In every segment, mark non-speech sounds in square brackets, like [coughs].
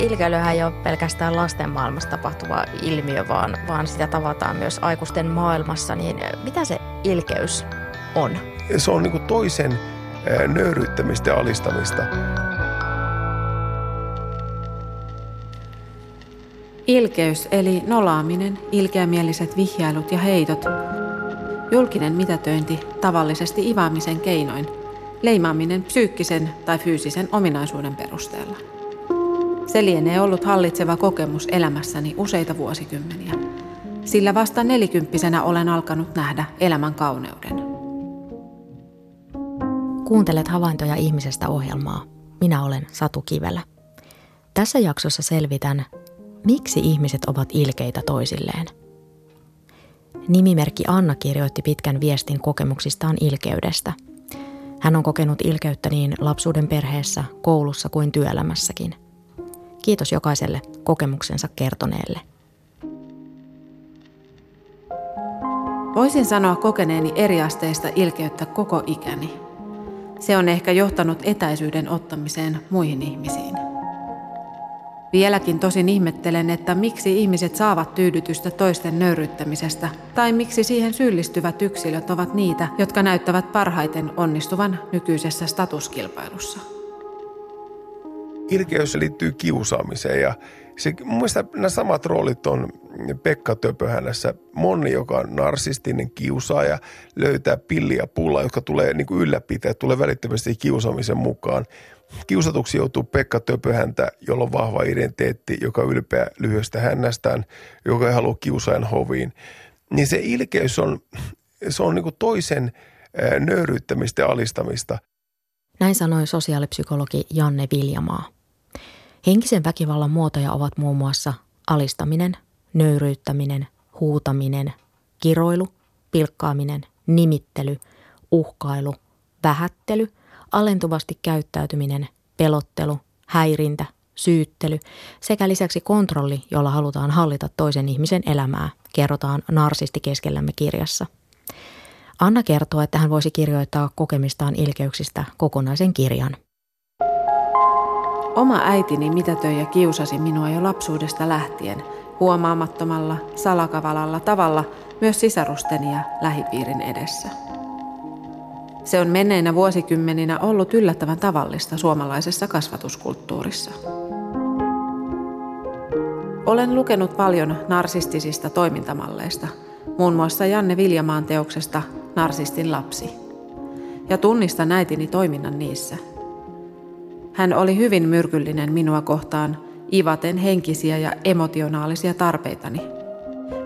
ilkeilyhän ei ole pelkästään lasten maailmassa tapahtuva ilmiö, vaan, vaan sitä tavataan myös aikuisten maailmassa. Niin mitä se ilkeys on? Se on niin toisen nöyryyttämistä ja alistamista. Ilkeys eli nolaaminen, ilkeämieliset vihjailut ja heitot. Julkinen mitätöinti tavallisesti ivaamisen keinoin. Leimaaminen psyykkisen tai fyysisen ominaisuuden perusteella. Se lienee ollut hallitseva kokemus elämässäni useita vuosikymmeniä, sillä vasta nelikymppisenä olen alkanut nähdä elämän kauneuden. Kuuntelet havaintoja ihmisestä ohjelmaa. Minä olen Satu Kivelä. Tässä jaksossa selvitän, miksi ihmiset ovat ilkeitä toisilleen. Nimimerkki Anna kirjoitti pitkän viestin kokemuksistaan ilkeydestä. Hän on kokenut ilkeyttä niin lapsuuden perheessä, koulussa kuin työelämässäkin – Kiitos jokaiselle kokemuksensa kertoneelle. Voisin sanoa kokeneeni eriasteista ilkeyttä koko ikäni. Se on ehkä johtanut etäisyyden ottamiseen muihin ihmisiin. Vieläkin tosin ihmettelen, että miksi ihmiset saavat tyydytystä toisten nöyryttämisestä, tai miksi siihen syyllistyvät yksilöt ovat niitä, jotka näyttävät parhaiten onnistuvan nykyisessä statuskilpailussa ilkeys liittyy kiusaamiseen ja se, mun mielestä nämä samat roolit on Pekka Töpöhänässä. Monni, joka on narsistinen kiusaaja, löytää pilliä pulla, jotka tulee niin kuin ylläpitää, tulee välittömästi kiusaamisen mukaan. Kiusatuksi joutuu Pekka Töpöhäntä, jolla on vahva identiteetti, joka ylpeä lyhyestä hännästään, joka ei halua kiusaajan hoviin. Niin se ilkeys on, se on niin kuin toisen nöyryyttämistä ja alistamista – näin sanoi sosiaalipsykologi Janne Viljamaa. Henkisen väkivallan muotoja ovat muun muassa alistaminen, nöyryyttäminen, huutaminen, kiroilu, pilkkaaminen, nimittely, uhkailu, vähättely, alentuvasti käyttäytyminen, pelottelu, häirintä, syyttely sekä lisäksi kontrolli, jolla halutaan hallita toisen ihmisen elämää, kerrotaan Narsisti keskellämme kirjassa – Anna kertoo, että hän voisi kirjoittaa kokemistaan ilkeyksistä kokonaisen kirjan. Oma äitini mitätöi ja kiusasi minua jo lapsuudesta lähtien, huomaamattomalla, salakavalalla tavalla myös sisarusteni ja lähipiirin edessä. Se on menneinä vuosikymmeninä ollut yllättävän tavallista suomalaisessa kasvatuskulttuurissa. Olen lukenut paljon narsistisista toimintamalleista, muun muassa Janne Viljamaan teoksesta narsistin lapsi. Ja tunnistan äitini toiminnan niissä. Hän oli hyvin myrkyllinen minua kohtaan, ivaten henkisiä ja emotionaalisia tarpeitani,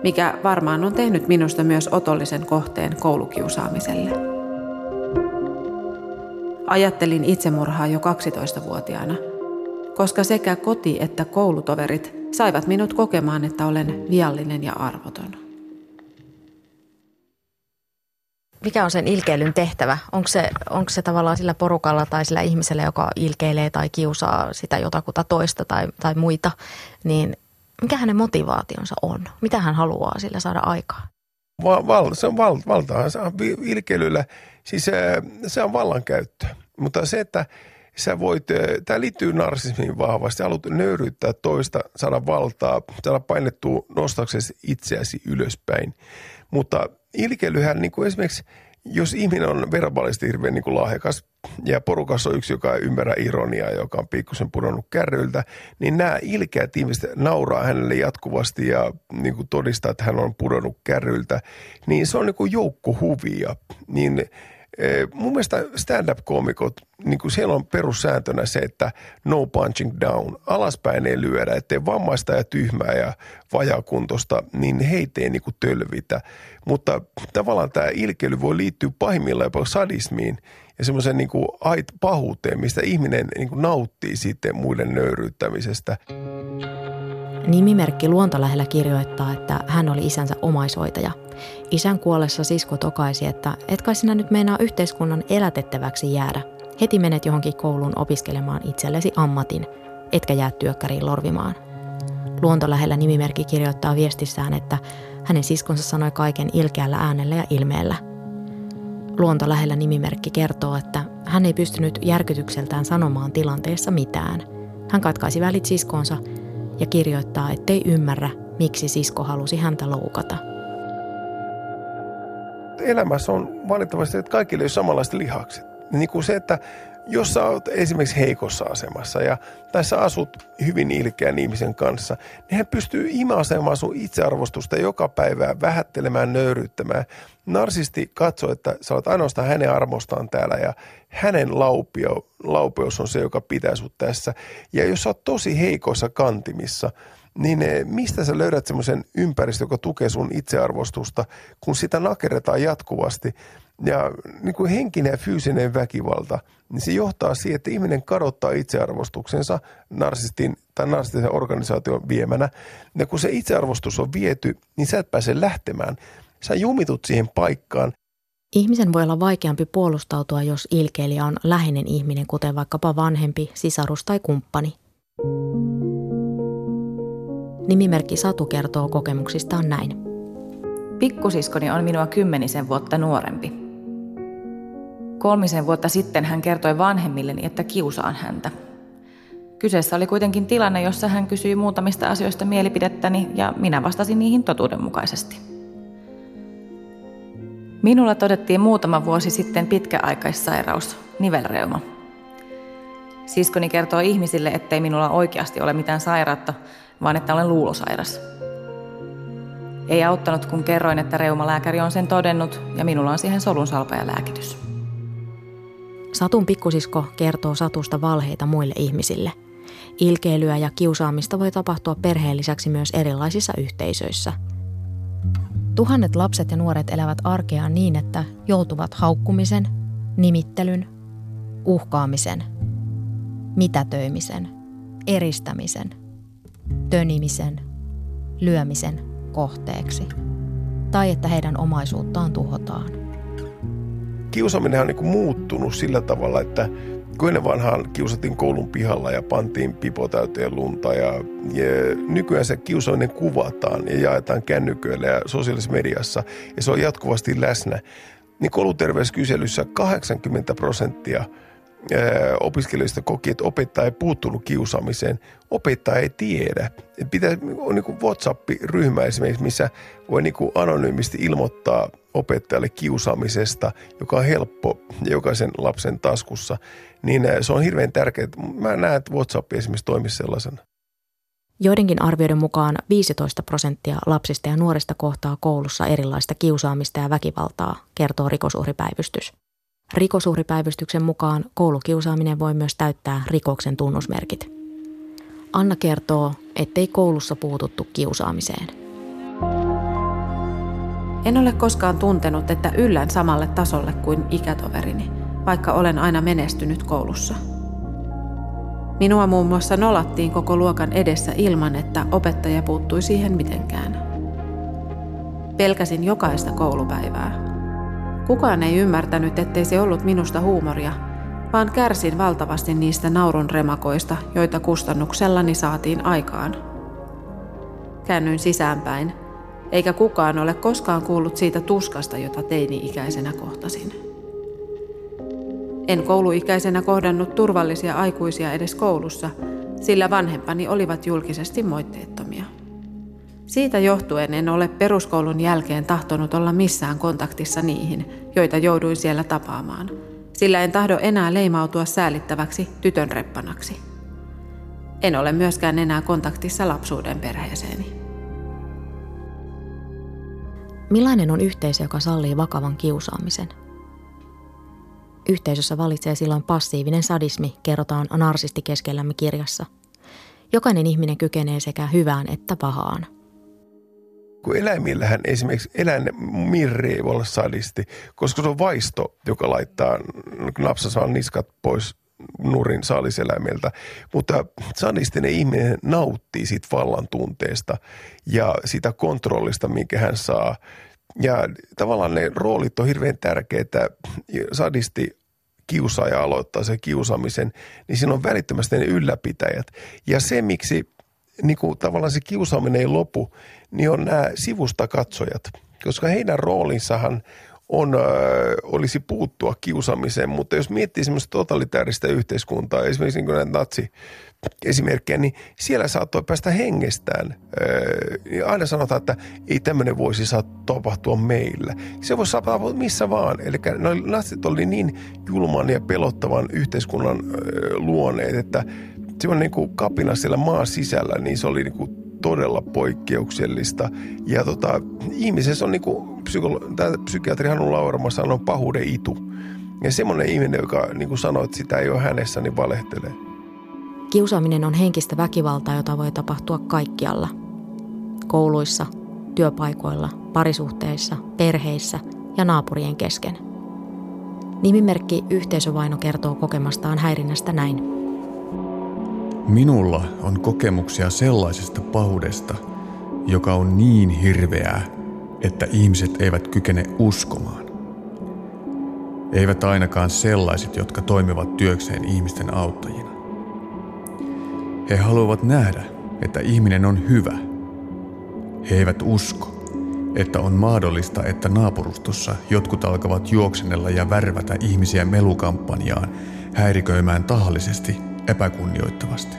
mikä varmaan on tehnyt minusta myös otollisen kohteen koulukiusaamiselle. Ajattelin itsemurhaa jo 12-vuotiaana, koska sekä koti että koulutoverit saivat minut kokemaan, että olen viallinen ja arvoton. Mikä on sen ilkeilyn tehtävä? Onko se, onko se tavallaan sillä porukalla tai sillä ihmisellä, joka ilkeilee tai kiusaa sitä jotakuta toista tai, tai muita, niin mikä hänen motivaationsa on? Mitä hän haluaa sillä saada aikaa? Val, val, se on val, valtaa. Se on ilkeilyllä, siis se, se on vallankäyttö. Mutta se, että sä voit, tämä liittyy narsismiin vahvasti, haluat nöyryyttää toista, saada valtaa, saada painettua nostaksesi itseäsi ylöspäin. Mutta ilkeilyhän niin kuin esimerkiksi, jos ihminen on verbaalisti hirveän niin kuin lahjakas ja porukassa on yksi, joka ei ymmärrä ironiaa, joka on pikkusen pudonnut kärryiltä, niin nämä ilkeät ihmiset nauraa hänelle jatkuvasti ja niin kuin todistaa, että hän on pudonnut kärryiltä, niin se on niin kuin joukkohuvia. Niin mun mielestä stand-up-koomikot, niin kuin siellä on perussääntönä se, että no punching down, alaspäin ei lyödä, ettei vammaista ja tyhmää ja vajakuntosta, niin heitä ei niin kuin tölvitä. Mutta tavallaan tämä ilkeily voi liittyä pahimmillaan jopa sadismiin ja semmoisen niin pahuuteen, mistä ihminen niin kuin nauttii sitten muiden nöyryyttämisestä. Nimimerkki Luontolähellä kirjoittaa, että hän oli isänsä omaishoitaja. Isän kuollessa sisko tokaisi, että et kai sinä nyt meinaa yhteiskunnan elätettäväksi jäädä. Heti menet johonkin kouluun opiskelemaan itsellesi ammatin, etkä jää työkkäriin lorvimaan. Luontolähellä nimimerkki kirjoittaa viestissään, että hänen siskonsa sanoi kaiken ilkeällä äänellä ja ilmeellä. Luontolähellä nimimerkki kertoo, että hän ei pystynyt järkytykseltään sanomaan tilanteessa mitään – Hän katkaisi välit siskoonsa ja kirjoittaa, ettei ymmärrä, miksi sisko halusi häntä loukata. Elämässä on valitettavasti, että kaikille ei ole samanlaiset lihakset. Niin kuin se, että jos sä oot esimerkiksi heikossa asemassa ja tässä asut hyvin ilkeän ihmisen kanssa, niin hän pystyy imasemaan sun itsearvostusta joka päivä, vähättelemään, nöyryyttämään. Narsisti katsoo, että sä oot ainoastaan hänen armostaan täällä ja hänen laupio, laupeus on se, joka pitää sut tässä. Ja jos sä oot tosi heikoissa kantimissa, niin eh, mistä sä löydät semmoisen ympäristön, joka tukee sun itsearvostusta, kun sitä nakerretaan jatkuvasti – ja niin kuin henkinen ja fyysinen väkivalta, niin se johtaa siihen, että ihminen kadottaa itsearvostuksensa narsistin tai narsistisen organisaation viemänä. Ja kun se itsearvostus on viety, niin sä et pääse lähtemään. Sä jumitut siihen paikkaan. Ihmisen voi olla vaikeampi puolustautua, jos ilkeilijä on läheinen ihminen, kuten vaikkapa vanhempi, sisarus tai kumppani. Nimimerkki Satu kertoo kokemuksistaan näin. Pikkusiskoni on minua kymmenisen vuotta nuorempi. Kolmisen vuotta sitten hän kertoi vanhemmilleni, että kiusaan häntä. Kyseessä oli kuitenkin tilanne, jossa hän kysyi muutamista asioista mielipidettäni ja minä vastasin niihin totuudenmukaisesti. Minulla todettiin muutama vuosi sitten pitkäaikaissairaus, nivelreuma. Siskoni kertoo ihmisille, ettei minulla oikeasti ole mitään sairautta, vaan että olen luulosairas. Ei auttanut, kun kerroin, että reumalääkäri on sen todennut ja minulla on siihen solunsalpa lääkitys. Satun pikkusisko kertoo Satusta valheita muille ihmisille. Ilkeilyä ja kiusaamista voi tapahtua perheen lisäksi myös erilaisissa yhteisöissä. Tuhannet lapset ja nuoret elävät arkeaan niin, että joutuvat haukkumisen, nimittelyn, uhkaamisen, mitätöimisen, eristämisen, tönimisen, lyömisen kohteeksi. Tai että heidän omaisuuttaan tuhotaan kiusaaminen on niin muuttunut sillä tavalla, että kun ennen vanhaan kiusattiin koulun pihalla ja pantiin pipo täyteen lunta ja, ja nykyään se kiusaaminen kuvataan ja jaetaan kännyköillä ja sosiaalisessa mediassa ja se on jatkuvasti läsnä, niin kouluterveyskyselyssä 80 prosenttia – opiskelijoista koki, että opettaja ei puuttunut kiusaamiseen. Opettaja ei tiedä. Pitää, on niin WhatsApp-ryhmä esimerkiksi, missä voi niin kuin anonyymisti ilmoittaa opettajalle kiusaamisesta, joka on helppo jokaisen lapsen taskussa. Niin se on hirveän tärkeää. Mä näen, että WhatsApp esimerkiksi toimii sellaisena. Joidenkin arvioiden mukaan 15 prosenttia lapsista ja nuorista kohtaa koulussa erilaista kiusaamista ja väkivaltaa, kertoo rikosuhripäivystys. Rikosuhripäivystyksen mukaan koulukiusaaminen voi myös täyttää rikoksen tunnusmerkit. Anna kertoo, ettei koulussa puututtu kiusaamiseen. En ole koskaan tuntenut, että yllän samalle tasolle kuin ikätoverini, vaikka olen aina menestynyt koulussa. Minua muun muassa nolattiin koko luokan edessä ilman, että opettaja puuttui siihen mitenkään. Pelkäsin jokaista koulupäivää, Kukaan ei ymmärtänyt, ettei se ollut minusta huumoria, vaan kärsin valtavasti niistä naurun remakoista, joita kustannuksellani saatiin aikaan. Käännyin sisäänpäin, eikä kukaan ole koskaan kuullut siitä tuskasta, jota teini-ikäisenä kohtasin. En kouluikäisenä kohdannut turvallisia aikuisia edes koulussa, sillä vanhempani olivat julkisesti moitteettomia. Siitä johtuen en ole peruskoulun jälkeen tahtonut olla missään kontaktissa niihin, joita jouduin siellä tapaamaan, sillä en tahdo enää leimautua säälittäväksi tytön reppanaksi. En ole myöskään enää kontaktissa lapsuuden perheeseeni. Millainen on yhteisö, joka sallii vakavan kiusaamisen? Yhteisössä valitsee silloin passiivinen sadismi, kerrotaan narsisti keskellämme kirjassa. Jokainen ihminen kykenee sekä hyvään että pahaan – kun eläimillähän esimerkiksi eläin mirri voi olla sadisti, koska se on vaisto, joka laittaa napsasaan niskat pois nurin saaliseläimeltä. Mutta sadistinen ihminen nauttii siitä vallan tunteesta ja sitä kontrollista, minkä hän saa. Ja tavallaan ne roolit on hirveän tärkeitä. Sadisti kiusaaja aloittaa sen kiusaamisen, niin siinä on välittömästi ne ylläpitäjät. Ja se, miksi niin kuin tavallaan se kiusaaminen ei lopu, niin on nämä sivusta katsojat, koska heidän roolinsahan on, äh, olisi puuttua kiusaamiseen, mutta jos miettii semmoista totalitaarista yhteiskuntaa, esimerkiksi niin näitä natsi esimerkkejä, niin siellä saattoi päästä hengestään. Öö, aina sanotaan, että ei tämmöinen voisi saa tapahtua meillä. Se voisi tapahtua missä vaan. Eli natsit oli niin julman ja pelottavan yhteiskunnan öö, luoneet, että semmoinen niin kuin kapina siellä maan sisällä, niin se oli niin kuin todella poikkeuksellista. Ja tota, ihmisessä on niin kuin tämä psykiatri Hannu Laurama sanoo pahuuden itu. Ja semmoinen ihminen, joka niin kuin sanoo, että sitä ei ole hänessä, niin valehtelee. Kiusaaminen on henkistä väkivaltaa, jota voi tapahtua kaikkialla. Kouluissa, työpaikoilla, parisuhteissa, perheissä ja naapurien kesken. Nimimerkki Yhteisövaino kertoo kokemastaan häirinnästä näin. Minulla on kokemuksia sellaisesta pahuudesta, joka on niin hirveää, että ihmiset eivät kykene uskomaan. Eivät ainakaan sellaiset, jotka toimivat työkseen ihmisten auttajina. He haluavat nähdä, että ihminen on hyvä. He eivät usko, että on mahdollista, että naapurustossa jotkut alkavat juoksenella ja värvätä ihmisiä melukampanjaan häiriköimään tahallisesti epäkunnioittavasti.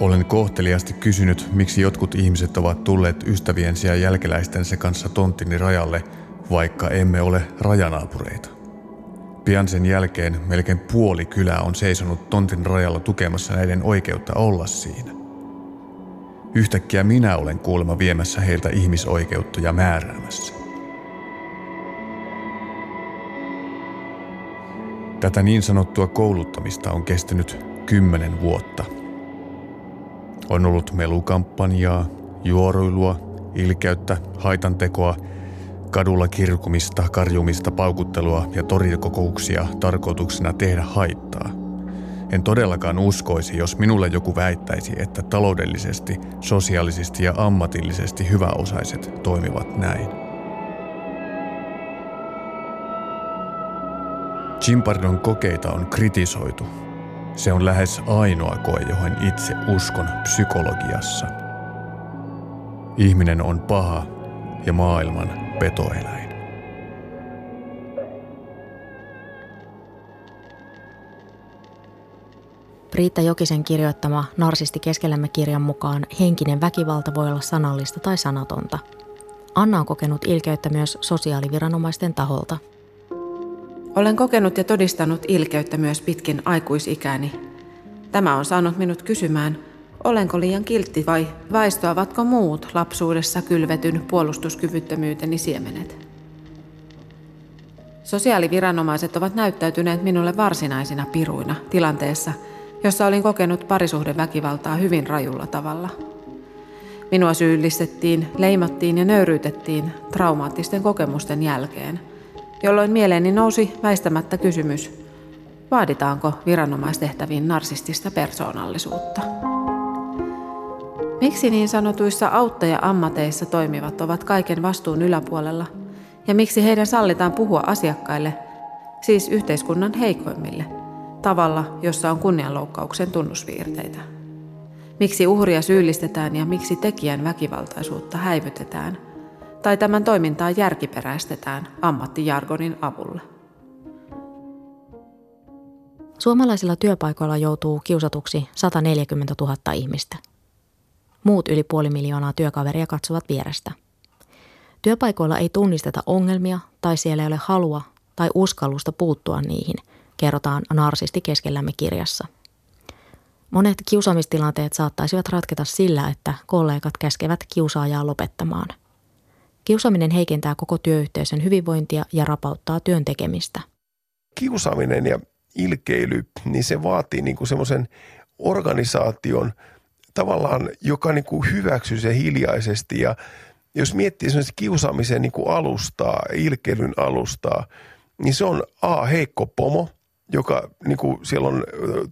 Olen kohteliasti kysynyt, miksi jotkut ihmiset ovat tulleet ystäviensä ja jälkeläistensä kanssa tonttini rajalle, vaikka emme ole rajanaapureita. Pian sen jälkeen melkein puoli kylää on seisonut tontin rajalla tukemassa näiden oikeutta olla siinä. Yhtäkkiä minä olen kuulemma viemässä heiltä ihmisoikeutta ja määräämässä. Tätä niin sanottua kouluttamista on kestänyt kymmenen vuotta. On ollut melukampanjaa, juoruilua, ilkeyttä, haitantekoa – Kadulla kirkumista, karjumista, paukuttelua ja torikokouksia tarkoituksena tehdä haittaa. En todellakaan uskoisi, jos minulle joku väittäisi, että taloudellisesti, sosiaalisesti ja ammatillisesti hyväosaiset toimivat näin. Chimpardon kokeita on kritisoitu. Se on lähes ainoa koe, johon itse uskon psykologiassa. Ihminen on paha ja maailman petoeläin. Riitta Jokisen kirjoittama Narsisti keskellämme kirjan mukaan henkinen väkivalta voi olla sanallista tai sanatonta. Anna on kokenut ilkeyttä myös sosiaaliviranomaisten taholta. Olen kokenut ja todistanut ilkeyttä myös pitkin aikuisikäni. Tämä on saanut minut kysymään – Olenko liian kiltti vai vaistoavatko muut lapsuudessa kylvetyn puolustuskyvyttömyyteni siemenet? Sosiaaliviranomaiset ovat näyttäytyneet minulle varsinaisina piruina tilanteessa, jossa olin kokenut parisuhdeväkivaltaa hyvin rajulla tavalla. Minua syyllistettiin, leimattiin ja nöyryytettiin traumaattisten kokemusten jälkeen, jolloin mieleeni nousi väistämättä kysymys, vaaditaanko viranomaistehtäviin narsistista persoonallisuutta. Miksi niin sanotuissa auttaja-ammateissa toimivat ovat kaiken vastuun yläpuolella? Ja miksi heidän sallitaan puhua asiakkaille, siis yhteiskunnan heikoimmille, tavalla, jossa on kunnianloukkauksen tunnusviirteitä? Miksi uhria syyllistetään ja miksi tekijän väkivaltaisuutta häivytetään? Tai tämän toimintaa järkiperäistetään ammattijargonin avulla? Suomalaisilla työpaikoilla joutuu kiusatuksi 140 000 ihmistä – Muut yli puoli miljoonaa työkaveria katsovat vierestä. Työpaikoilla ei tunnisteta ongelmia tai siellä ei ole halua tai uskallusta puuttua niihin, kerrotaan narsisti keskellämme kirjassa. Monet kiusaamistilanteet saattaisivat ratketa sillä, että kollegat käskevät kiusaajaa lopettamaan. Kiusaaminen heikentää koko työyhteisön hyvinvointia ja rapauttaa työn tekemistä. Kiusaaminen ja ilkeily, niin se vaatii niin semmoisen organisaation – tavallaan, joka niin kuin hyväksyy se hiljaisesti ja jos miettii esimerkiksi kiusaamisen niin kuin alustaa, ilkeilyn alustaa, niin se on A, heikko pomo, joka niin kuin siellä on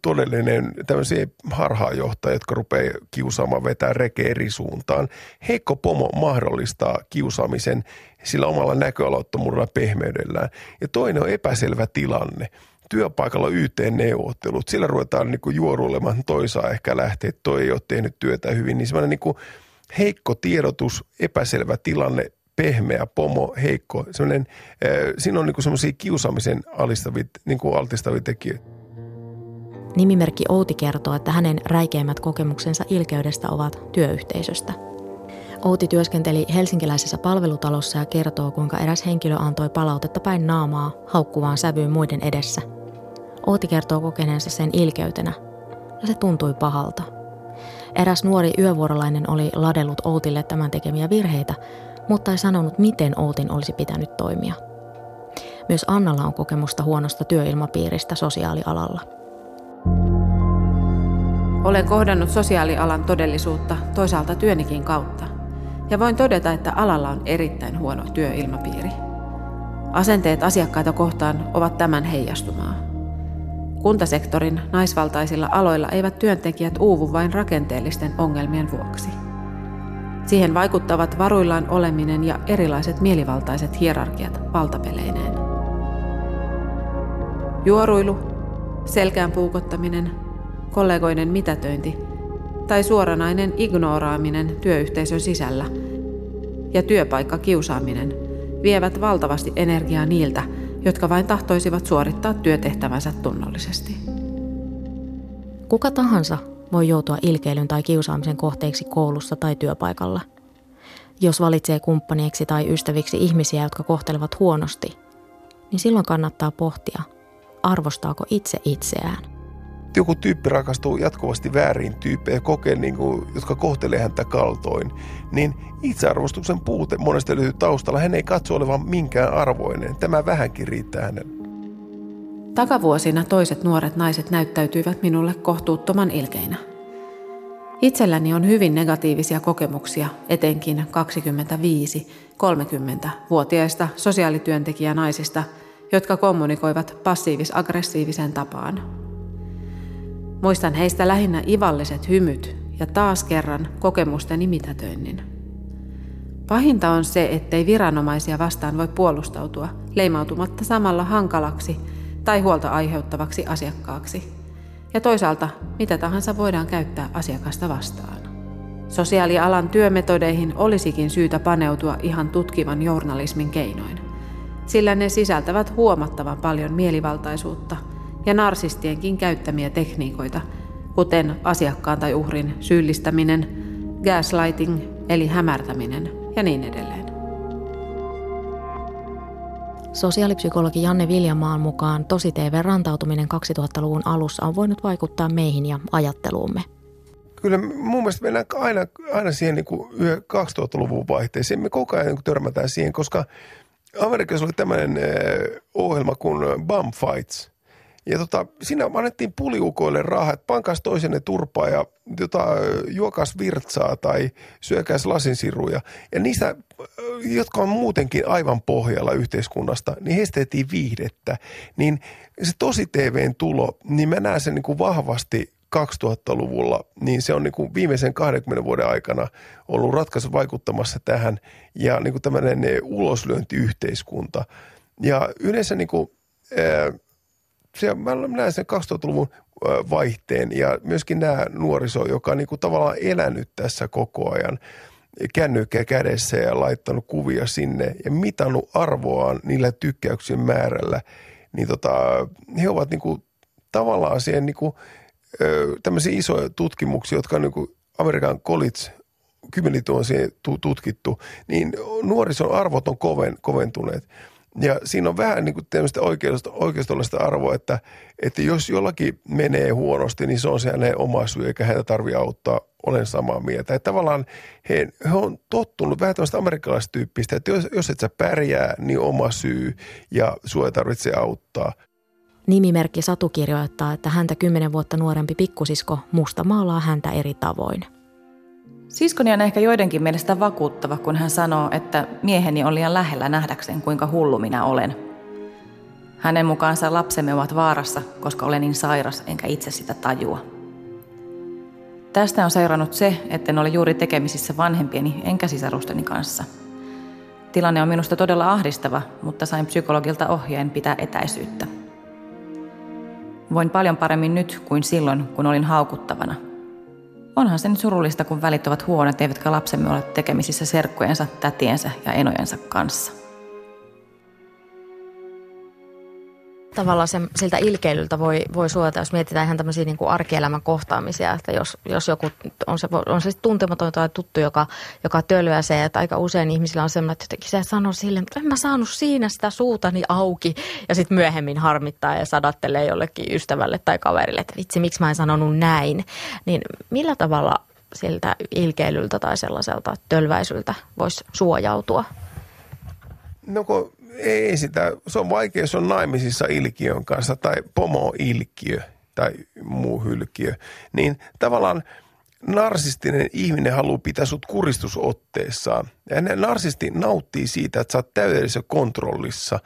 todellinen tämmöisiä harhaanjohtajia, jotka rupeaa kiusaamaan vetää reke eri suuntaan. Heikko pomo mahdollistaa kiusaamisen sillä omalla näköalattomuudella pehmeydellään. Ja toinen on epäselvä tilanne – työpaikalla YT-neuvottelut, sillä ruvetaan niin kuin juoruilemaan, toi saa ehkä lähteä, toi ei ole tehnyt työtä hyvin, niin semmoinen niin heikko tiedotus, epäselvä tilanne, pehmeä, pomo, heikko. Sellainen, siinä on niin semmoisia kiusaamisen alistavia, niin kuin altistavia tekijöitä. Nimimerkki Outi kertoo, että hänen räikeimmät kokemuksensa ilkeydestä ovat työyhteisöstä. Outi työskenteli helsinkiläisessä palvelutalossa ja kertoo, kuinka eräs henkilö antoi palautetta päin naamaa haukkuvaan sävyyn muiden edessä. Outi kertoo kokeneensa sen ilkeytenä, ja se tuntui pahalta. Eräs nuori yövuorolainen oli ladellut Outille tämän tekemiä virheitä, mutta ei sanonut, miten Outin olisi pitänyt toimia. Myös Annalla on kokemusta huonosta työilmapiiristä sosiaalialalla – olen kohdannut sosiaalialan todellisuutta toisaalta työnikin kautta. Ja voin todeta, että alalla on erittäin huono työilmapiiri. Asenteet asiakkaita kohtaan ovat tämän heijastumaa. Kuntasektorin naisvaltaisilla aloilla eivät työntekijät uuvu vain rakenteellisten ongelmien vuoksi. Siihen vaikuttavat varuillaan oleminen ja erilaiset mielivaltaiset hierarkiat valtapeleineen. Juoruilu, selkään puukottaminen, kollegoiden mitätöinti tai suoranainen ignoraaminen työyhteisön sisällä ja työpaikka kiusaaminen vievät valtavasti energiaa niiltä, jotka vain tahtoisivat suorittaa työtehtävänsä tunnollisesti. Kuka tahansa voi joutua ilkeilyn tai kiusaamisen kohteeksi koulussa tai työpaikalla. Jos valitsee kumppanieksi tai ystäviksi ihmisiä, jotka kohtelevat huonosti, niin silloin kannattaa pohtia, arvostaako itse itseään joku tyyppi rakastuu jatkuvasti väärin tyyppejä kokee, niin kuin, jotka kohtelee häntä kaltoin, niin itsearvostuksen puute monesti löytyy taustalla. Hän ei katso olevan minkään arvoinen. Tämä vähänkin riittää hänen. Takavuosina toiset nuoret naiset näyttäytyivät minulle kohtuuttoman ilkeinä. Itselläni on hyvin negatiivisia kokemuksia, etenkin 25-30-vuotiaista sosiaalityöntekijänaisista, jotka kommunikoivat passiivis-aggressiiviseen tapaan. Muistan heistä lähinnä ivalliset hymyt ja taas kerran kokemusteni mitätöinnin. Pahinta on se, ettei viranomaisia vastaan voi puolustautua leimautumatta samalla hankalaksi tai huolta aiheuttavaksi asiakkaaksi. Ja toisaalta mitä tahansa voidaan käyttää asiakasta vastaan. Sosiaalialan työmetodeihin olisikin syytä paneutua ihan tutkivan journalismin keinoin, sillä ne sisältävät huomattavan paljon mielivaltaisuutta – ja narsistienkin käyttämiä tekniikoita, kuten asiakkaan tai uhrin syyllistäminen, gaslighting eli hämärtäminen ja niin edelleen. Sosiaalipsykologi Janne Viljamaan mukaan tosi TV-rantautuminen 2000-luvun alussa on voinut vaikuttaa meihin ja ajatteluumme. Kyllä mun mielestä mennään aina, aina siihen niin kuin 2000-luvun vaihteeseen. Me koko ajan niin törmätään siihen, koska Amerikassa oli tämmöinen ohjelma kuin Bum Fights – ja tota, siinä annettiin puliukoille rahaa, että pankas toisenne turpaa ja tota, juokas virtsaa tai syökäs lasinsiruja. Ja niistä, jotka on muutenkin aivan pohjalla yhteiskunnasta, niin heistä viihdettä. Niin se tosi TVn tulo, niin mä näen sen niin kuin vahvasti 2000-luvulla, niin se on niin kuin viimeisen 20 vuoden aikana ollut ratkaisu vaikuttamassa tähän ja niin kuin tämmöinen uloslyöntiyhteiskunta. Ja yleensä niin kuin, se, mä näen sen 2000-luvun vaihteen ja myöskin nämä nuoriso, joka on niin kuin tavallaan elänyt tässä koko ajan kännykkä kädessä ja laittanut kuvia sinne ja mitannut arvoaan niillä tykkäyksien määrällä, niin tota, he ovat niin kuin tavallaan siihen niin kuin, tämmöisiä isoja tutkimuksia, jotka on niin kuin Amerikan college kymmeniä on tutkittu, niin nuorison arvot on koven, koventuneet. Ja siinä on vähän niin kuin tämmöistä oikeistollista arvoa, että, että jos jollakin menee huonosti, niin se on se hänen oma syy, eikä häntä tarvitse auttaa. Olen samaa mieltä. Että tavallaan he, he on tottunut vähän tämmöistä amerikkalaistyyppistä, että jos, jos et sä pärjää, niin oma syy ja sua ei tarvitse auttaa. Nimimerkki Satu kirjoittaa, että häntä kymmenen vuotta nuorempi pikkusisko musta maalaa häntä eri tavoin – Siskoni on ehkä joidenkin mielestä vakuuttava, kun hän sanoo, että mieheni on liian lähellä nähdäkseen, kuinka hullu minä olen. Hänen mukaansa lapsemme ovat vaarassa, koska olen niin sairas enkä itse sitä tajua. Tästä on seurannut se, etten ole juuri tekemisissä vanhempieni enkä sisarusteni kanssa. Tilanne on minusta todella ahdistava, mutta sain psykologilta ohjeen pitää etäisyyttä. Voin paljon paremmin nyt kuin silloin, kun olin haukuttavana – Onhan se nyt surullista, kun välit ovat huonot, eivätkä lapsemme ole tekemisissä serkkujensa, tätiensä ja enojensa kanssa. Tavallaan se, siltä ilkeilyltä voi, voi suojata, jos mietitään ihan tämmöisiä niin kuin arkielämän kohtaamisia, että jos, jos joku on se, on se tuntematon tai tuttu, joka, joka tölväsee, se, että aika usein ihmisillä on semmoinen, että jotenkin se sanoo sille, että en mä saanut siinä sitä suutani auki ja sitten myöhemmin harmittaa ja sadattelee jollekin ystävälle tai kaverille, että vitsi, miksi mä en sanonut näin. Niin millä tavalla siltä ilkeilyltä tai sellaiselta tölväisyltä voisi suojautua? No kun ei sitä, se on vaikea, jos on naimisissa ilkiön kanssa tai pomo-ilkiö tai muu hylkiö, niin tavallaan narsistinen ihminen haluaa pitää sut kuristusotteessaan. Ja ne narsisti nauttii siitä, että sä oot täydellisessä kontrollissa.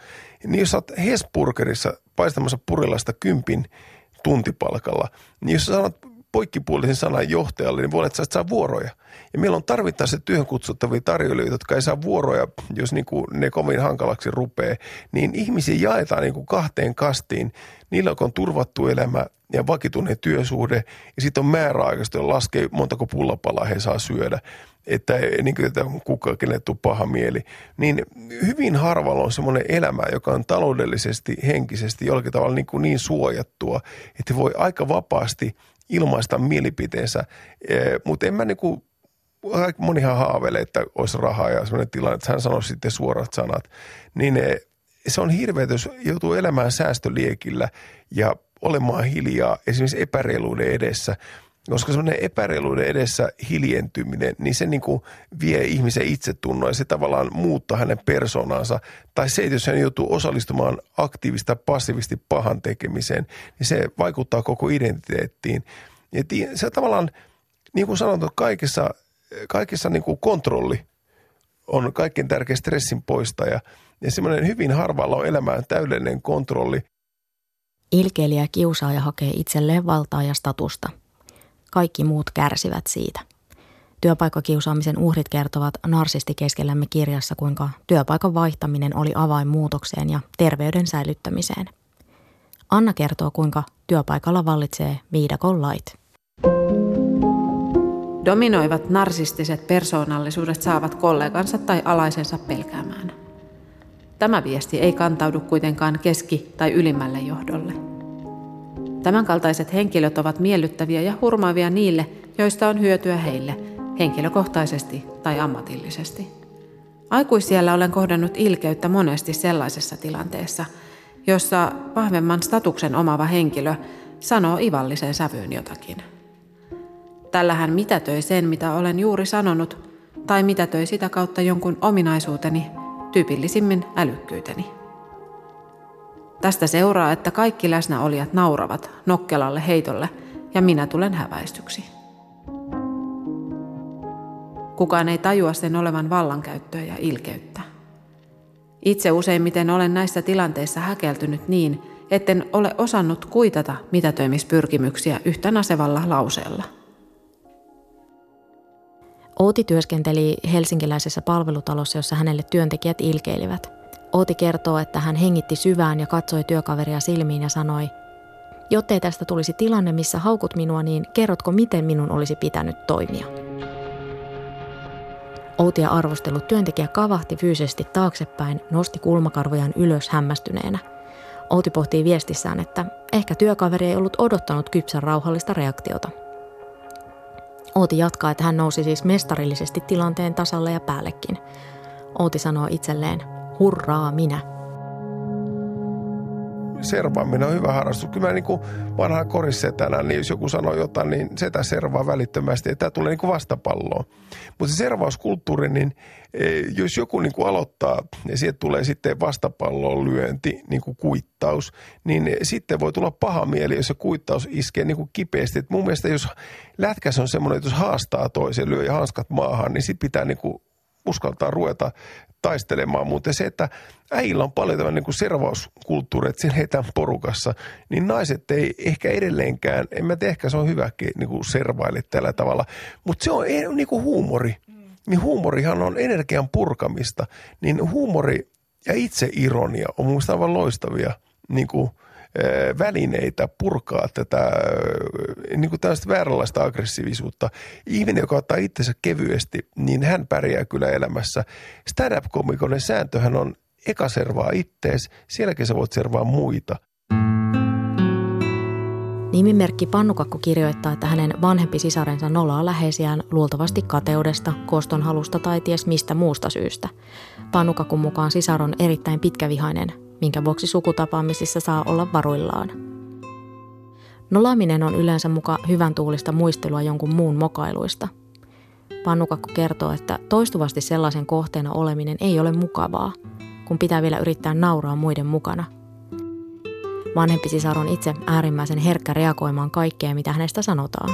Niin jos sä oot Hesburgerissa paistamassa purilaista kympin tuntipalkalla, niin jos sä sanot poikkipuolisen sanan johtajalle, niin voi olla, että sä saa vuoroja. Ja meillä on tarvittaessa työhön kutsuttavia tarjoilijoita, jotka ei saa vuoroja, jos niin kuin ne kovin hankalaksi rupeaa. Niin ihmisiä jaetaan niin kuin kahteen kastiin. Niillä on turvattu elämä ja vakituinen työsuhde. Ja sitten on määräaikaista, jolla laskee montako pullapalaa he saa syödä. Että, niin kuin, että kukaan kenelle paha mieli. Niin hyvin harvalla on semmoinen elämä, joka on taloudellisesti, henkisesti jollakin tavalla niin, kuin niin suojattua, että voi aika vapaasti – ilmaista mielipiteensä, eh, mutta en mä niinku, monihan haaveilee, että olisi rahaa ja sellainen tilanne, että hän sanoisi sitten suorat sanat, niin eh, se on hirveä, jos joutuu elämään säästöliekillä ja olemaan hiljaa esimerkiksi epäreiluuden edessä, koska semmoinen epäreiluuden edessä hiljentyminen, niin se niin kuin vie ihmisen itsetunnon ja se tavallaan muuttaa hänen persoonansa. Tai se, että jos hän joutuu osallistumaan aktiivista passiivisesti pahan tekemiseen, niin se vaikuttaa koko identiteettiin. Ja se tavallaan, niin kuin sanottu, kaikessa, kaikessa niin kuin kontrolli on kaikkein tärkein stressin poistaja. Ja semmoinen hyvin harvalla on elämään täydellinen kontrolli. Ilkeilijä kiusaaja hakee itselleen valtaa ja statusta – kaikki muut kärsivät siitä. Työpaikkakiusaamisen uhrit kertovat narsisti keskellämme kirjassa, kuinka työpaikan vaihtaminen oli avain muutokseen ja terveyden säilyttämiseen. Anna kertoo, kuinka työpaikalla vallitsee viidakon lait. Dominoivat narsistiset persoonallisuudet saavat kollegansa tai alaisensa pelkäämään. Tämä viesti ei kantaudu kuitenkaan keski- tai ylimmälle johdolle. Tämänkaltaiset henkilöt ovat miellyttäviä ja hurmaavia niille, joista on hyötyä heille, henkilökohtaisesti tai ammatillisesti. Aikuisiellä olen kohdannut ilkeyttä monesti sellaisessa tilanteessa, jossa vahvemman statuksen omava henkilö sanoo ivalliseen sävyyn jotakin. Tällä hän mitätöi sen, mitä olen juuri sanonut, tai mitätöi sitä kautta jonkun ominaisuuteni, tyypillisimmin älykkyyteni. Tästä seuraa, että kaikki läsnäolijat nauravat nokkelalle heitolle ja minä tulen häväistyksi. Kukaan ei tajua sen olevan vallankäyttöä ja ilkeyttä. Itse useimmiten olen näissä tilanteissa häkeltynyt niin, etten ole osannut kuitata mitätöimispyrkimyksiä yhtä nasevalla lauseella. Outi työskenteli helsinkiläisessä palvelutalossa, jossa hänelle työntekijät ilkeilivät – Ooti kertoo, että hän hengitti syvään ja katsoi työkaveria silmiin ja sanoi, jottei tästä tulisi tilanne, missä haukut minua, niin kerrotko, miten minun olisi pitänyt toimia? Outia arvostellut työntekijä kavahti fyysisesti taaksepäin, nosti kulmakarvojaan ylös hämmästyneenä. Outi pohtii viestissään, että ehkä työkaveri ei ollut odottanut kypsän rauhallista reaktiota. Outi jatkaa, että hän nousi siis mestarillisesti tilanteen tasalle ja päällekin. Outi sanoo itselleen, hurraa minä. Servaaminen on hyvä harrastus. Kyllä mä niin kuin vanha korissetänä, niin jos joku sanoo jotain, niin setä servaa välittömästi. Ja tämä tulee niin kuin vastapalloon. Mutta se servauskulttuuri, niin e, jos joku niin kuin aloittaa ja sieltä tulee sitten vastapalloon lyönti, niin kuin kuittaus, niin sitten voi tulla paha mieli, jos se kuittaus iskee niin kuin kipeästi. Et mun mielestä jos lätkäs on semmoinen, että jos haastaa toisen, lyö ja hanskat maahan, niin sitten pitää niin kuin uskaltaa ruveta taistelemaan. Mutta se, että äillä on paljon tämmöinen niin servauskulttuuri, että sen heitään porukassa, niin naiset ei ehkä edelleenkään, en mä tiedä, ehkä se on hyväkin niin kuin servaille tällä tavalla, mutta se on niin kuin huumori. Niin huumorihan on energian purkamista, niin huumori ja itse ironia on mun aivan loistavia niin kuin, välineitä purkaa tätä niin kuin tällaista vääränlaista aggressiivisuutta. Ihminen, joka ottaa itsensä kevyesti, niin hän pärjää kyllä elämässä. Stand-up-komikonen sääntöhän on eka servaa ittees, sielläkin sä voit servaa muita. Nimimerkki Pannukakku kirjoittaa, että hänen vanhempi sisarensa nolaa läheisiään luultavasti kateudesta, koston halusta tai ties mistä muusta syystä. Pannukakun mukaan sisar on erittäin pitkävihainen, minkä vuoksi sukutapaamisissa saa olla varuillaan. Nolaaminen on yleensä muka hyvän tuulista muistelua jonkun muun mokailuista. Pannukakku kertoo, että toistuvasti sellaisen kohteena oleminen ei ole mukavaa, kun pitää vielä yrittää nauraa muiden mukana – Vanhempi sisar on itse äärimmäisen herkkä reagoimaan kaikkeen, mitä hänestä sanotaan.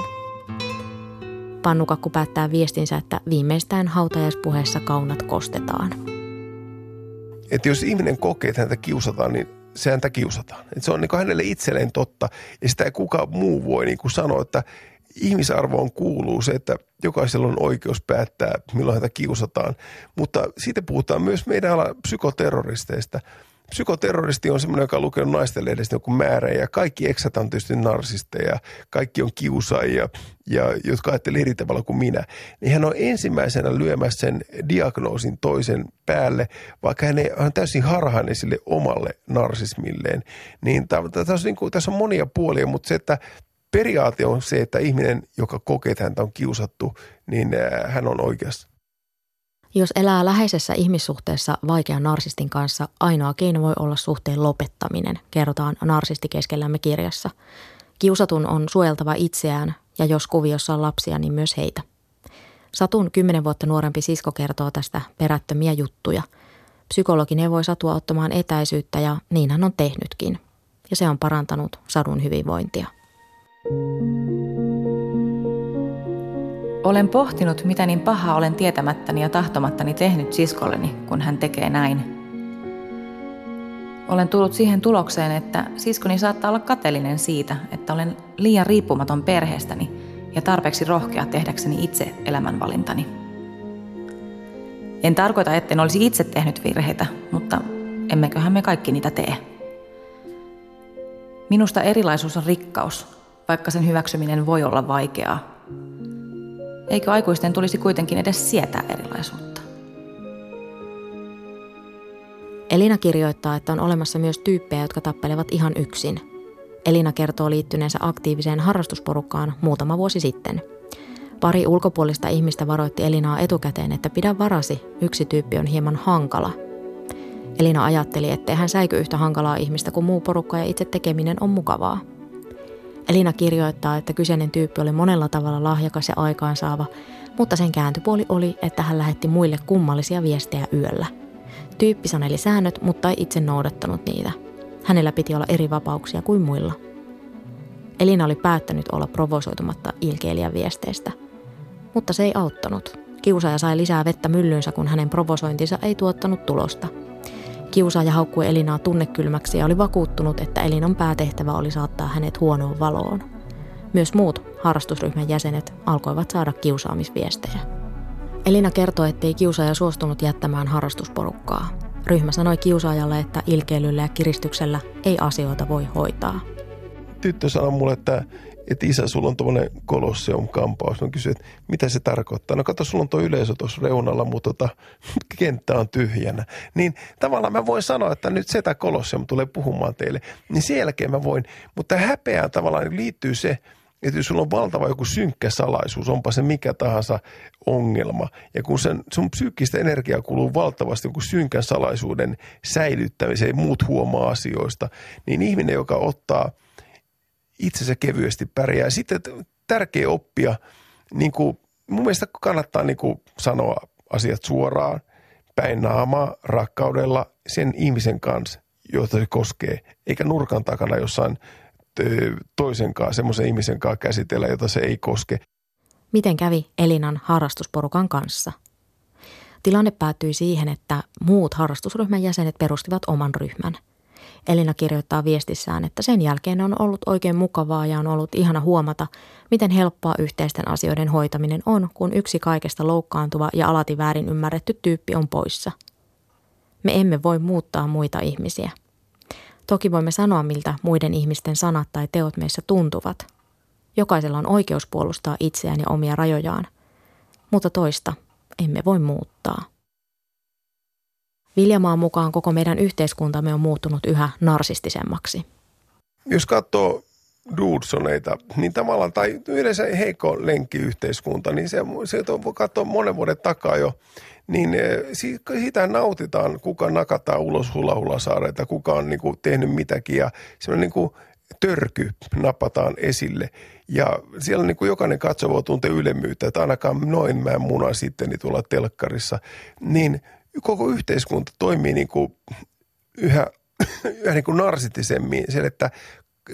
Pannukakku päättää viestinsä, että viimeistään hautajaispuheessa kaunat kostetaan. Että jos ihminen kokee, että häntä kiusataan, niin se häntä kiusataan. Että se on niin hänelle itselleen totta ja sitä ei kukaan muu voi niin kuin sanoa, että ihmisarvoon kuuluu se, että jokaisella on oikeus päättää, milloin häntä kiusataan. Mutta siitä puhutaan myös meidän ala psykoterroristeista – psykoterroristi on semmoinen, joka on lukenut naisten lehdestä joku määrä ja kaikki eksät on tietysti narsisteja, kaikki on kiusaajia ja jotka ajattelee eri tavalla kuin minä. Niin hän on ensimmäisenä lyömässä sen diagnoosin toisen päälle, vaikka hän on täysin harhainen sille omalle narsismilleen. Niin tässä on, niin kuin, tässä on monia puolia, mutta se, että periaate on se, että ihminen, joka kokee, että häntä on kiusattu, niin hän on oikeassa. Jos elää läheisessä ihmissuhteessa vaikean narsistin kanssa, ainoa keino voi olla suhteen lopettaminen, kerrotaan narsisti keskellämme kirjassa. Kiusatun on suojeltava itseään ja jos kuviossa on lapsia, niin myös heitä. Satun kymmenen vuotta nuorempi sisko kertoo tästä perättömiä juttuja. Psykologi neuvoi Satua ottamaan etäisyyttä ja niin hän on tehnytkin. Ja se on parantanut Sadun hyvinvointia. Olen pohtinut, mitä niin pahaa olen tietämättäni ja tahtomattani tehnyt siskolleni, kun hän tekee näin. Olen tullut siihen tulokseen, että siskoni saattaa olla kateellinen siitä, että olen liian riippumaton perheestäni ja tarpeeksi rohkea tehdäkseni itse elämänvalintani. En tarkoita, etten olisi itse tehnyt virheitä, mutta emmeköhän me kaikki niitä tee. Minusta erilaisuus on rikkaus, vaikka sen hyväksyminen voi olla vaikeaa. Eikö aikuisten tulisi kuitenkin edes sietää erilaisuutta? Elina kirjoittaa, että on olemassa myös tyyppejä, jotka tappelevat ihan yksin. Elina kertoo liittyneensä aktiiviseen harrastusporukkaan muutama vuosi sitten. Pari ulkopuolista ihmistä varoitti Elinaa etukäteen, että pidä varasi, yksi tyyppi on hieman hankala. Elina ajatteli, ettei hän säikö yhtä hankalaa ihmistä kuin muu porukka ja itse tekeminen on mukavaa. Elina kirjoittaa, että kyseinen tyyppi oli monella tavalla lahjakas ja aikaansaava, mutta sen kääntöpuoli oli, että hän lähetti muille kummallisia viestejä yöllä. Tyyppi saneli säännöt, mutta ei itse noudattanut niitä. Hänellä piti olla eri vapauksia kuin muilla. Elina oli päättänyt olla provosoitumatta ilkeilijän viesteistä. Mutta se ei auttanut. Kiusaaja sai lisää vettä myllyynsä, kun hänen provosointinsa ei tuottanut tulosta – Kiusaaja haukkui Elinaa tunnekylmäksi ja oli vakuuttunut, että Elinan päätehtävä oli saattaa hänet huonoon valoon. Myös muut harrastusryhmän jäsenet alkoivat saada kiusaamisviestejä. Elina kertoi, ettei kiusaaja suostunut jättämään harrastusporukkaa. Ryhmä sanoi kiusaajalle, että ilkeilyllä ja kiristyksellä ei asioita voi hoitaa. Tyttö sanoi mulle, että että isä, sulla on tuommoinen kolosseum-kampaus. Mä kysyin, että mitä se tarkoittaa. No kato, sulla on tuo yleisö tuossa reunalla, mutta tota, [laughs] kenttä on tyhjänä. Niin tavallaan mä voin sanoa, että nyt setä kolosseum tulee puhumaan teille. Niin sen jälkeen mä voin, mutta häpeään tavallaan liittyy se, että jos sulla on valtava joku synkkä salaisuus, onpa se mikä tahansa ongelma, ja kun sen, sun psyykkistä energiaa kuluu valtavasti joku synkän salaisuuden säilyttämiseen, muut huomaa asioista, niin ihminen, joka ottaa – itsensä kevyesti pärjää. Sitten tärkeä oppia, niin kuin, mun mielestä kannattaa niin kuin sanoa asiat suoraan, päin naamaa, rakkaudella sen ihmisen kanssa, jota se koskee, eikä nurkan takana jossain toisen kanssa, semmoisen ihmisen kanssa käsitellä, jota se ei koske. Miten kävi Elinan harrastusporukan kanssa? Tilanne päättyi siihen, että muut harrastusryhmän jäsenet perustivat oman ryhmän – Elina kirjoittaa viestissään, että sen jälkeen on ollut oikein mukavaa ja on ollut ihana huomata, miten helppoa yhteisten asioiden hoitaminen on, kun yksi kaikesta loukkaantuva ja alati väärin ymmärretty tyyppi on poissa. Me emme voi muuttaa muita ihmisiä. Toki voimme sanoa, miltä muiden ihmisten sanat tai teot meissä tuntuvat. Jokaisella on oikeus puolustaa itseään ja omia rajojaan, mutta toista emme voi muuttaa. Viljamaan mukaan koko meidän yhteiskuntamme on muuttunut yhä narsistisemmaksi. Jos katsoo Dudsoneita, niin tavallaan, tai yleensä heikko lenkkiyhteiskunta, niin se, se voi katsoa monen vuoden takaa jo, niin eh, siitä nautitaan, kuka nakataan ulos hula kuka on niin kuin tehnyt mitäkin ja semmoinen niin kuin törky napataan esille. Ja siellä niin kuin jokainen katso voi tuntea ylemmyyttä, että ainakaan noin mä muna sitten niin tuolla telkkarissa. Niin koko yhteiskunta toimii niin kuin yhä, [coughs] yhä niin kuin narsittisemmin. Se, että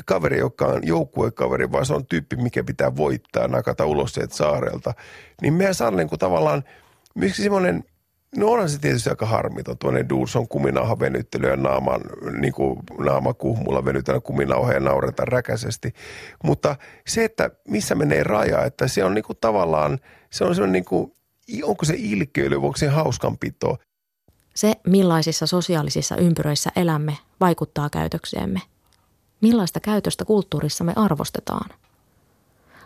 kaveri, joka on joukkuekaveri, vaan se on tyyppi, mikä pitää voittaa, nakata ulos sieltä saarelta. Niin meidän saa niin kuin tavallaan, miksi semmoinen – No onhan se tietysti aika harmiton, tuonne Dulson kuminauha venyttely ja naaman, niin kuin naama kuhmulla venytellä kuminauha ja naureta räkäisesti. Mutta se, että missä menee raja, että se on niin kuin tavallaan, se on semmoinen niin kuin, onko se ilkeily, onko se hauskanpito. Se, millaisissa sosiaalisissa ympyröissä elämme, vaikuttaa käytökseemme. Millaista käytöstä kulttuurissa me arvostetaan?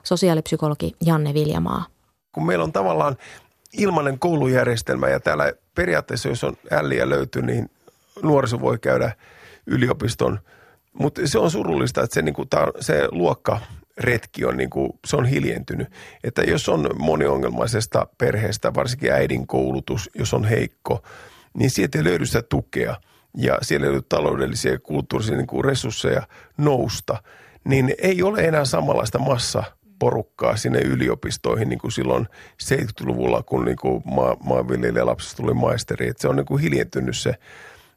Sosiaalipsykologi Janne Viljamaa. Kun meillä on tavallaan ilmainen koulujärjestelmä ja täällä periaatteessa, jos on älliä löytyy, niin nuoriso voi käydä yliopiston. Mutta se on surullista, että se, niin kuin, se luokka retki on, niin kuin, se on hiljentynyt. Että jos on moniongelmaisesta perheestä, varsinkin äidin koulutus, jos on heikko, niin sieltä ei löydy sitä tukea ja siellä ei löydy taloudellisia ja kulttuurisia niin kuin resursseja nousta, niin ei ole enää samanlaista massa – porukkaa sinne yliopistoihin niin kuin silloin 70-luvulla, kun niin kuin maa, maanviljelijälapsista tuli maisteri. Että se on niin kuin hiljentynyt se.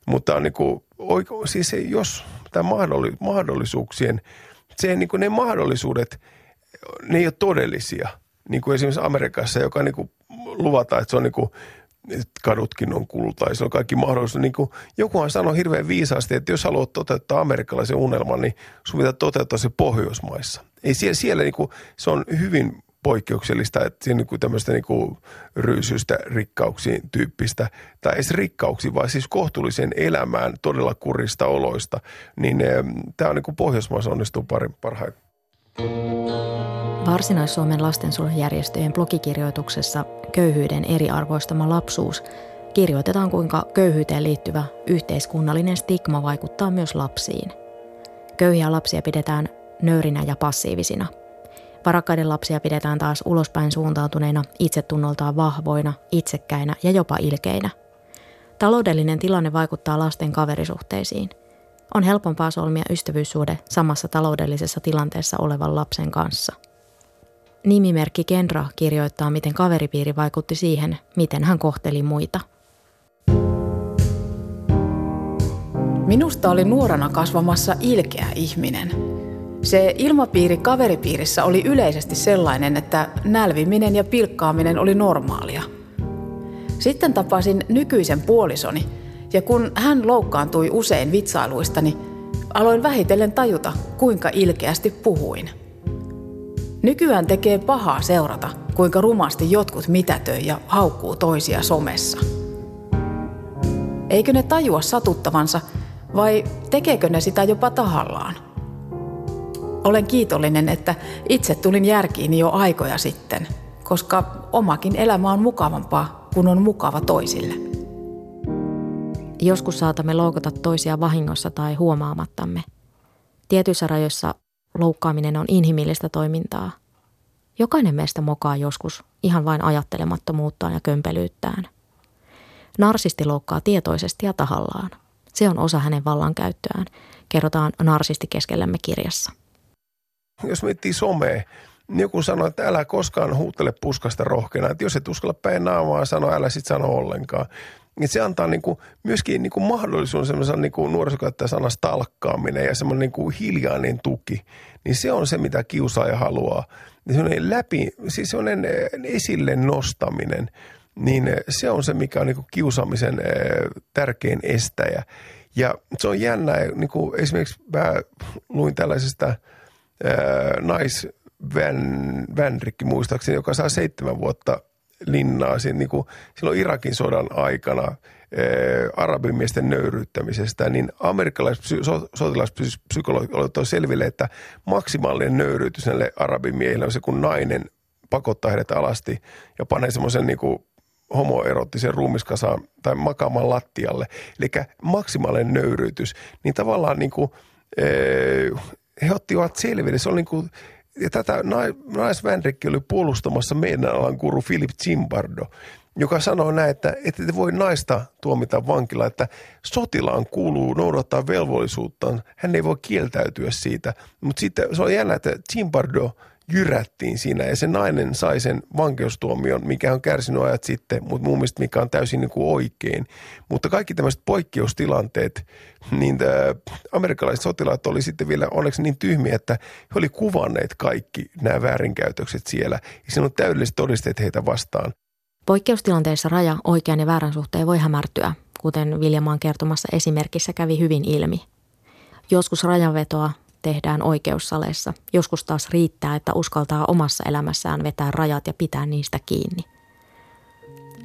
Mutta on niin kuin, oiko, siis jos tämä mahdollisuuksien, se niin kuin ne mahdollisuudet, ne ei ole todellisia. Niin kuin esimerkiksi Amerikassa, joka niin kuin luvataan, että se on niin kuin kadutkin on kultaisia, on kaikki mahdollisuus. Niin kuin jokuhan sanoi hirveän viisaasti, että jos haluat toteuttaa amerikkalaisen unelman, niin sun pitää toteuttaa se Pohjoismaissa. Ei siellä, siellä niin kuin, se on hyvin poikkeuksellista, että siinä niin tämmöistä niin kuin ryysystä rikkauksiin tyyppistä, tai edes rikkauksiin, vaan siis kohtuullisen elämään todella kurista oloista, niin tämä on niin kuin Pohjoismaissa onnistuu parhaiten. Varsinais-Suomen lastensuojelujärjestöjen blogikirjoituksessa Köyhyyden eriarvoistama lapsuus kirjoitetaan, kuinka köyhyyteen liittyvä yhteiskunnallinen stigma vaikuttaa myös lapsiin. Köyhiä lapsia pidetään nöyrinä ja passiivisina. Varakkaiden lapsia pidetään taas ulospäin suuntautuneina, itsetunnoltaan vahvoina, itsekkäinä ja jopa ilkeinä. Taloudellinen tilanne vaikuttaa lasten kaverisuhteisiin – on helpompaa solmia ystävyyssuhde samassa taloudellisessa tilanteessa olevan lapsen kanssa. Nimimerkki Kendra kirjoittaa, miten kaveripiiri vaikutti siihen, miten hän kohteli muita. Minusta oli nuorana kasvamassa ilkeä ihminen. Se ilmapiiri kaveripiirissä oli yleisesti sellainen, että nälviminen ja pilkkaaminen oli normaalia. Sitten tapasin nykyisen puolisoni – ja kun hän loukkaantui usein vitsailuistani, aloin vähitellen tajuta, kuinka ilkeästi puhuin. Nykyään tekee pahaa seurata, kuinka rumasti jotkut mitätöi ja haukkuu toisia somessa. Eikö ne tajua satuttavansa vai tekeekö ne sitä jopa tahallaan? Olen kiitollinen, että itse tulin järkiin jo aikoja sitten, koska omakin elämä on mukavampaa, kun on mukava toisille. Joskus saatamme loukata toisia vahingossa tai huomaamattamme. Tietyissä rajoissa loukkaaminen on inhimillistä toimintaa. Jokainen meistä mokaa joskus ihan vain ajattelemattomuuttaan ja kömpelyyttään. Narsisti loukkaa tietoisesti ja tahallaan. Se on osa hänen vallankäyttöään, kerrotaan narsisti keskellämme kirjassa. Jos miettii somea, joku sanoo, että älä koskaan huutele puskasta rohkeana. Että jos et uskalla päin naamaa sanoa, älä sit sano ollenkaan niin se antaa niin kuin, myöskin niin kuin mahdollisuuden semmoisen niin kuin nuorisokäyttäjä sana stalkkaaminen ja semmoinen niin kuin hiljainen tuki. Niin se on se, mitä kiusaaja haluaa. Niin semmoinen läpi, siis semmoinen eh, esille nostaminen, niin eh, se on se, mikä on niin kuin kiusaamisen eh, tärkein estäjä. Ja se on jännä, niin kuin esimerkiksi mä luin tällaisesta nais Van, Vanrikki muistaakseni, joka saa seitsemän vuotta linnaa siinä, niin kuin, silloin Irakin sodan aikana arabimiesten nöyryyttämisestä, niin amerikkalaiset sotilaspsykologit olivat selville, että maksimaalinen nöyryytys näille arabimiehille on se, kun nainen pakottaa heidät alasti ja panee semmoisen niin kuin homoerottisen ruumiskasaan tai makaamaan lattialle. Eli maksimaalinen nöyryytys. Niin tavallaan niin kuin, he ottivat selville. Se oli niin kuin, ja tätä naisvänrikki oli puolustamassa meidän alan kuru Philip Zimbardo, joka sanoo näin, että ette te voi naista tuomita vankila, että sotilaan kuuluu noudattaa velvollisuuttaan. Hän ei voi kieltäytyä siitä. Mutta sitten se on jännä, että Zimbardo – jyrättiin siinä ja se nainen sai sen vankeustuomion, mikä on kärsinyt ajat sitten, mutta mun mielestä mikä on täysin niin kuin oikein. Mutta kaikki tämmöiset poikkeustilanteet, niin amerikkalaiset sotilaat oli sitten vielä onneksi niin tyhmiä, että he oli kuvanneet kaikki nämä väärinkäytökset siellä ja siinä on täydelliset todisteet heitä vastaan. Poikkeustilanteessa raja oikean ja väärän suhteen voi hämärtyä, kuten Viljamaan kertomassa esimerkissä kävi hyvin ilmi. Joskus rajanvetoa tehdään oikeussaleissa. Joskus taas riittää, että uskaltaa omassa elämässään vetää rajat ja pitää niistä kiinni.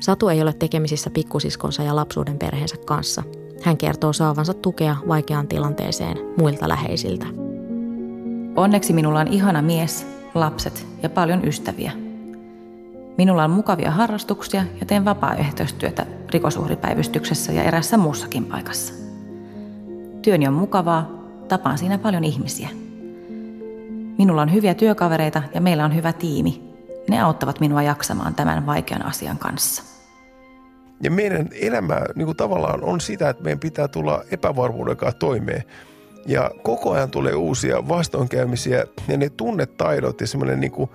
Satu ei ole tekemisissä pikkusiskonsa ja lapsuuden perheensä kanssa. Hän kertoo saavansa tukea vaikeaan tilanteeseen muilta läheisiltä. Onneksi minulla on ihana mies, lapset ja paljon ystäviä. Minulla on mukavia harrastuksia ja teen vapaaehtoistyötä rikosuhripäivystyksessä ja erässä muussakin paikassa. Työni on mukavaa Tapaan siinä paljon ihmisiä. Minulla on hyviä työkavereita ja meillä on hyvä tiimi. Ne auttavat minua jaksamaan tämän vaikean asian kanssa. Ja meidän elämä niin kuin tavallaan on sitä, että meidän pitää tulla epävarmuuden kanssa toimeen. Ja koko ajan tulee uusia vastoinkäymisiä ja ne tunnetaidot ja semmoinen niin kuin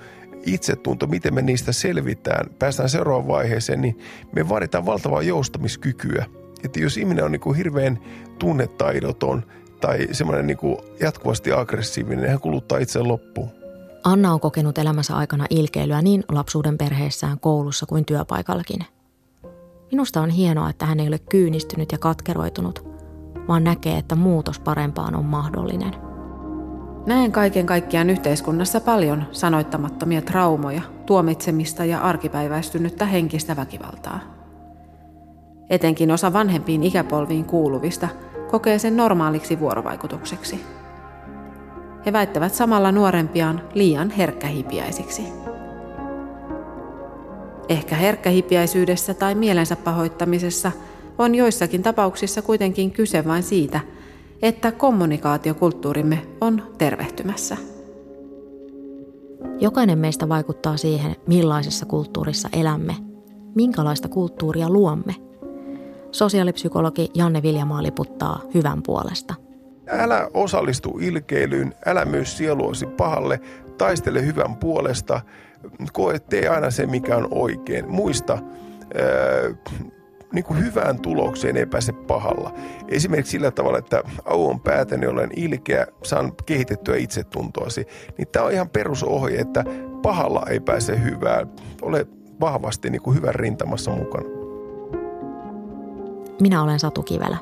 itsetunto, miten me niistä selvitään, päästään seuraavaan vaiheeseen, niin me vaaditaan valtavaa joustamiskykyä. Että jos ihminen on niin kuin hirveän tunnetaidoton, tai semmoinen niin kuin jatkuvasti aggressiivinen, hän kuluttaa itse loppuun. Anna on kokenut elämänsä aikana ilkeilyä niin lapsuuden perheessään, koulussa kuin työpaikallakin. Minusta on hienoa, että hän ei ole kyynistynyt ja katkeroitunut, vaan näkee, että muutos parempaan on mahdollinen. Näen kaiken kaikkiaan yhteiskunnassa paljon sanoittamattomia traumoja, tuomitsemista ja arkipäiväistynyttä henkistä väkivaltaa. Etenkin osa vanhempiin ikäpolviin kuuluvista – kokee sen normaaliksi vuorovaikutukseksi. He väittävät samalla nuorempiaan liian herkkähipiäisiksi. Ehkä herkkähipiäisyydessä tai mielensä pahoittamisessa on joissakin tapauksissa kuitenkin kyse vain siitä, että kommunikaatiokulttuurimme on tervehtymässä. Jokainen meistä vaikuttaa siihen, millaisessa kulttuurissa elämme, minkälaista kulttuuria luomme – Sosiaalipsykologi Janne Viljamaa liputtaa hyvän puolesta. Älä osallistu ilkeilyyn, älä myös sieluosi pahalle, taistele hyvän puolesta, koe, tee aina se, mikä on oikein. Muista, ää, niin kuin hyvään tulokseen ei pääse pahalla. Esimerkiksi sillä tavalla, että au on päätäni, olen ilkeä, saan kehitettyä itsetuntoasi. Niin tämä on ihan perusohje, että pahalla ei pääse hyvää. Ole vahvasti niin kuin hyvän rintamassa mukana. Minä olen Satu Kivelä.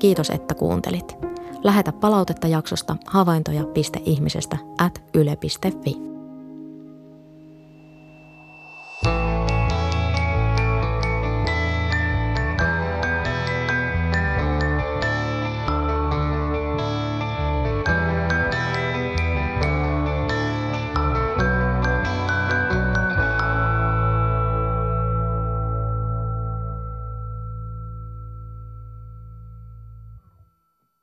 Kiitos, että kuuntelit. Lähetä palautetta jaksosta havaintoja.ihmisestä at yle.fi.